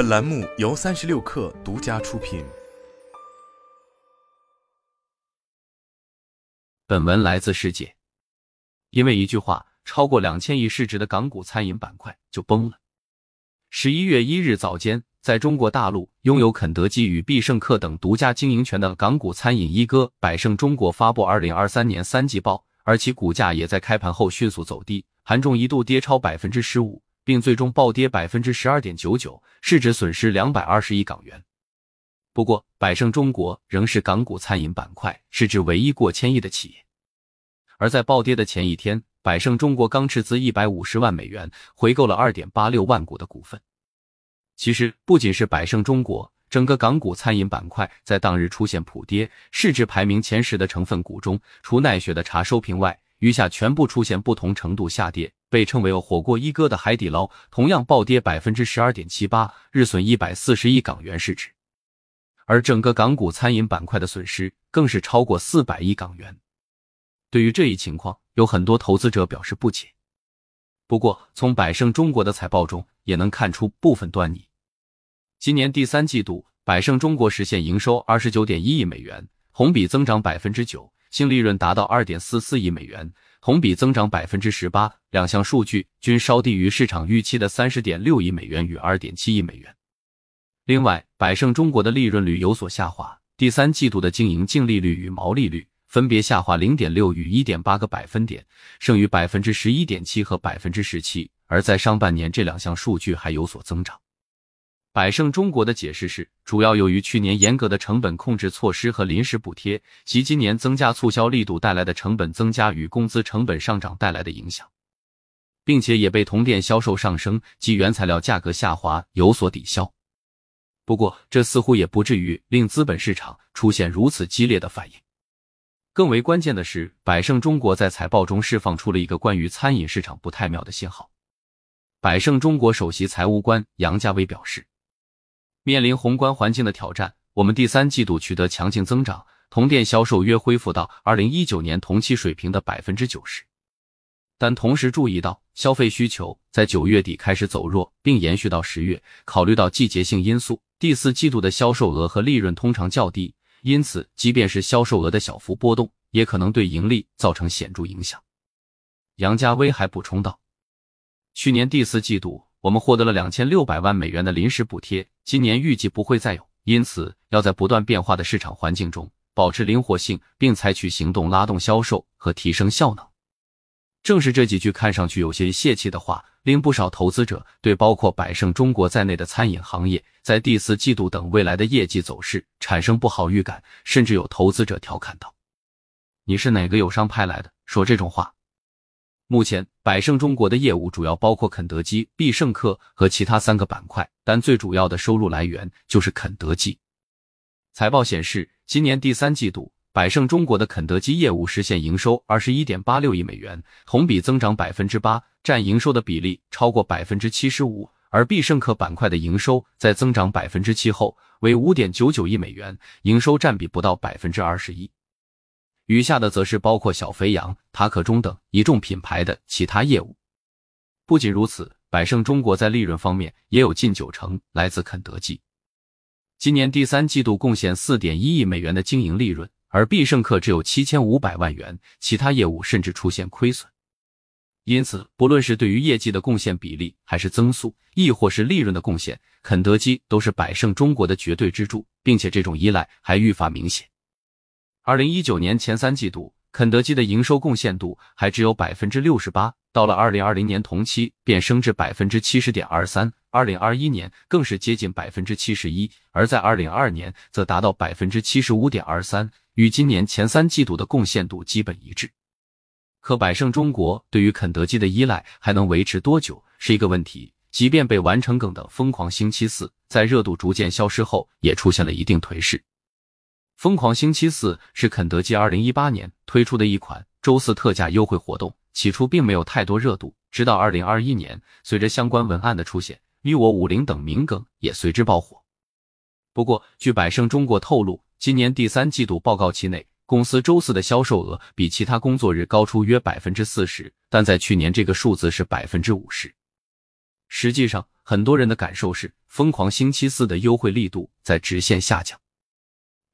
本栏目由三十六氪独家出品。本文来自世界。因为一句话，超过两千亿市值的港股餐饮板块就崩了。十一月一日早间，在中国大陆拥有肯德基与必胜客等独家经营权的港股餐饮一哥百胜中国发布二零二三年三季报，而其股价也在开盘后迅速走低，盘中一度跌超百分之十五。并最终暴跌百分之十二点九九，市值损失两百二十亿港元。不过，百胜中国仍是港股餐饮板块市值唯一过千亿的企业。而在暴跌的前一天，百胜中国刚斥资一百五十万美元回购了二点八六万股的股份。其实，不仅是百胜中国，整个港股餐饮板块在当日出现普跌，市值排名前十的成分股中，除奈雪的茶收评外，余下全部出现不同程度下跌。被称为“火锅一哥”的海底捞同样暴跌百分之十二点七八，日损一百四十亿港元市值，而整个港股餐饮板块的损失更是超过四百亿港元。对于这一情况，有很多投资者表示不解。不过，从百胜中国的财报中也能看出部分端倪。今年第三季度，百胜中国实现营收二十九点一亿美元，同比增长百分之九，净利润达到二点四四亿美元。同比增长百分之十八，两项数据均稍低于市场预期的三十点六亿美元与二点七亿美元。另外，百胜中国的利润率有所下滑，第三季度的经营净利率与毛利率分别下滑零点六与一点八个百分点，剩余百分之十一点七和百分之十七。而在上半年，这两项数据还有所增长。百胜中国的解释是，主要由于去年严格的成本控制措施和临时补贴，及今年增加促销力度带来的成本增加与工资成本上涨带来的影响，并且也被同店销售上升及原材料价格下滑有所抵消。不过，这似乎也不至于令资本市场出现如此激烈的反应。更为关键的是，百胜中国在财报中释放出了一个关于餐饮市场不太妙的信号。百胜中国首席财务官杨家威表示。面临宏观环境的挑战，我们第三季度取得强劲增长，同店销售约恢复到二零一九年同期水平的百分之九十。但同时注意到消费需求在九月底开始走弱，并延续到十月。考虑到季节性因素，第四季度的销售额和利润通常较低，因此即便是销售额的小幅波动，也可能对盈利造成显著影响。杨家威还补充道：“去年第四季度。”我们获得了两千六百万美元的临时补贴，今年预计不会再有，因此要在不断变化的市场环境中保持灵活性，并采取行动拉动销售和提升效能。正是这几句看上去有些泄气的话，令不少投资者对包括百胜中国在内的餐饮行业在第四季度等未来的业绩走势产生不好预感，甚至有投资者调侃道：“你是哪个友商派来的，说这种话？”目前，百胜中国的业务主要包括肯德基、必胜客和其他三个板块，但最主要的收入来源就是肯德基。财报显示，今年第三季度，百胜中国的肯德基业务实现营收二十一点八六亿美元，同比增长百分之八，占营收的比例超过百分之七十五。而必胜客板块的营收在增长百分之七后为五点九九亿美元，营收占比不到百分之二十一。余下的则是包括小肥羊、塔可中等一众品牌的其他业务。不仅如此，百胜中国在利润方面也有近九成来自肯德基。今年第三季度贡献四点一亿美元的经营利润，而必胜客只有七千五百万元，其他业务甚至出现亏损。因此，不论是对于业绩的贡献比例，还是增速，亦或是利润的贡献，肯德基都是百胜中国的绝对支柱，并且这种依赖还愈发明显。二零一九年前三季度，肯德基的营收贡献度还只有百分之六十八，到了二零二零年同期便升至百分之七十点二三，二零二一年更是接近百分之七十一，而在二零二二年则达到百分之七十五点二三，与今年前三季度的贡献度基本一致。可百胜中国对于肯德基的依赖还能维持多久是一个问题。即便被完成梗的《疯狂星期四》在热度逐渐消失后，也出现了一定颓势。疯狂星期四是肯德基二零一八年推出的一款周四特价优惠活动，起初并没有太多热度，直到二零二一年，随着相关文案的出现，与我五零等名梗也随之爆火。不过，据百胜中国透露，今年第三季度报告期内，公司周四的销售额比其他工作日高出约百分之四十，但在去年这个数字是百分之五十。实际上。很多人的感受是，疯狂星期四的优惠力度在直线下降。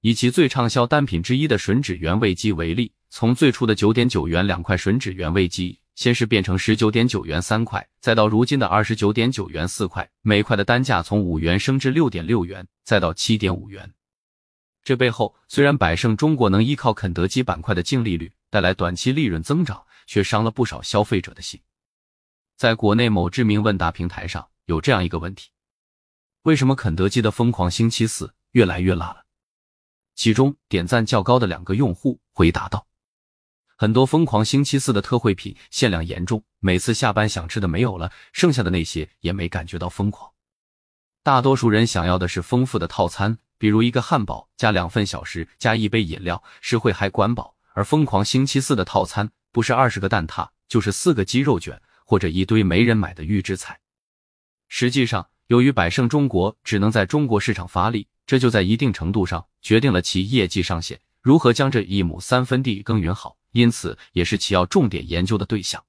以其最畅销单品之一的吮指原味鸡为例，从最初的九点九元两块吮指原味鸡，先是变成十九点九元三块，再到如今的二十九点九元四块，每块的单价从五元升至六点六元，再到七点五元。这背后，虽然百胜中国能依靠肯德基板块的净利率带来短期利润增长，却伤了不少消费者的心。在国内某知名问答平台上，有这样一个问题：为什么肯德基的疯狂星期四越来越辣了？其中点赞较高的两个用户回答道：“很多疯狂星期四的特惠品限量严重，每次下班想吃的没有了，剩下的那些也没感觉到疯狂。大多数人想要的是丰富的套餐，比如一个汉堡加两份小食加一杯饮料，实惠还管饱。而疯狂星期四的套餐不是二十个蛋挞，就是四个鸡肉卷或者一堆没人买的预制菜。实际上，由于百胜中国只能在中国市场发力。”这就在一定程度上决定了其业绩上限，如何将这一亩三分地耕耘好，因此也是其要重点研究的对象。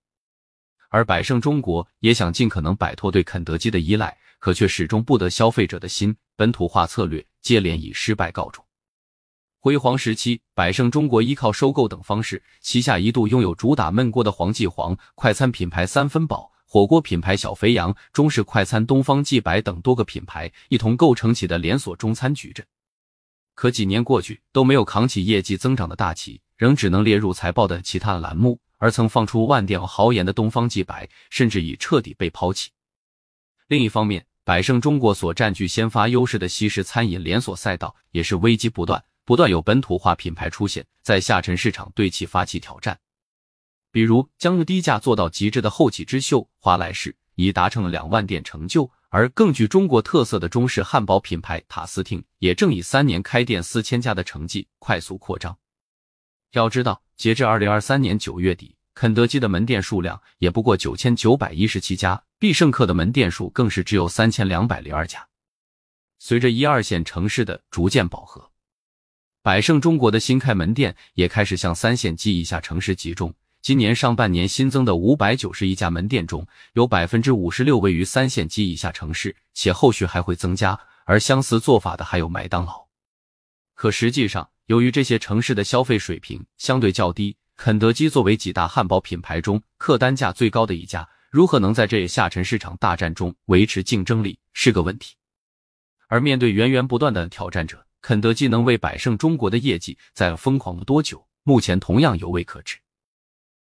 而百胜中国也想尽可能摆脱对肯德基的依赖，可却始终不得消费者的心，本土化策略接连以失败告终。辉煌时期，百胜中国依靠收购等方式，旗下一度拥有主打焖锅的黄记煌、快餐品牌三分饱。火锅品牌小肥羊、中式快餐东方既白等多个品牌一同构成起的连锁中餐矩阵，可几年过去都没有扛起业绩增长的大旗，仍只能列入财报的其他栏目。而曾放出万店豪言的东方既白，甚至已彻底被抛弃。另一方面，百胜中国所占据先发优势的西式餐饮连锁赛道也是危机不断，不断有本土化品牌出现，在下沉市场对其发起挑战。比如将低价做到极致的后起之秀华莱士，已达成了两万店成就；而更具中国特色的中式汉堡品牌塔斯汀，也正以三年开店四千家的成绩快速扩张。要知道，截至二零二三年九月底，肯德基的门店数量也不过九千九百一十七家，必胜客的门店数更是只有三千两百零二家。随着一二线城市的逐渐饱和，百胜中国的新开门店也开始向三线及以下城市集中。今年上半年新增的五百九十一家门店中，有百分之五十六位于三线及以下城市，且后续还会增加。而相似做法的还有麦当劳。可实际上，由于这些城市的消费水平相对较低，肯德基作为几大汉堡品牌中客单价最高的一家，如何能在这下沉市场大战中维持竞争力是个问题。而面对源源不断的挑战者，肯德基能为百胜中国的业绩再疯狂了多久？目前同样犹未可知。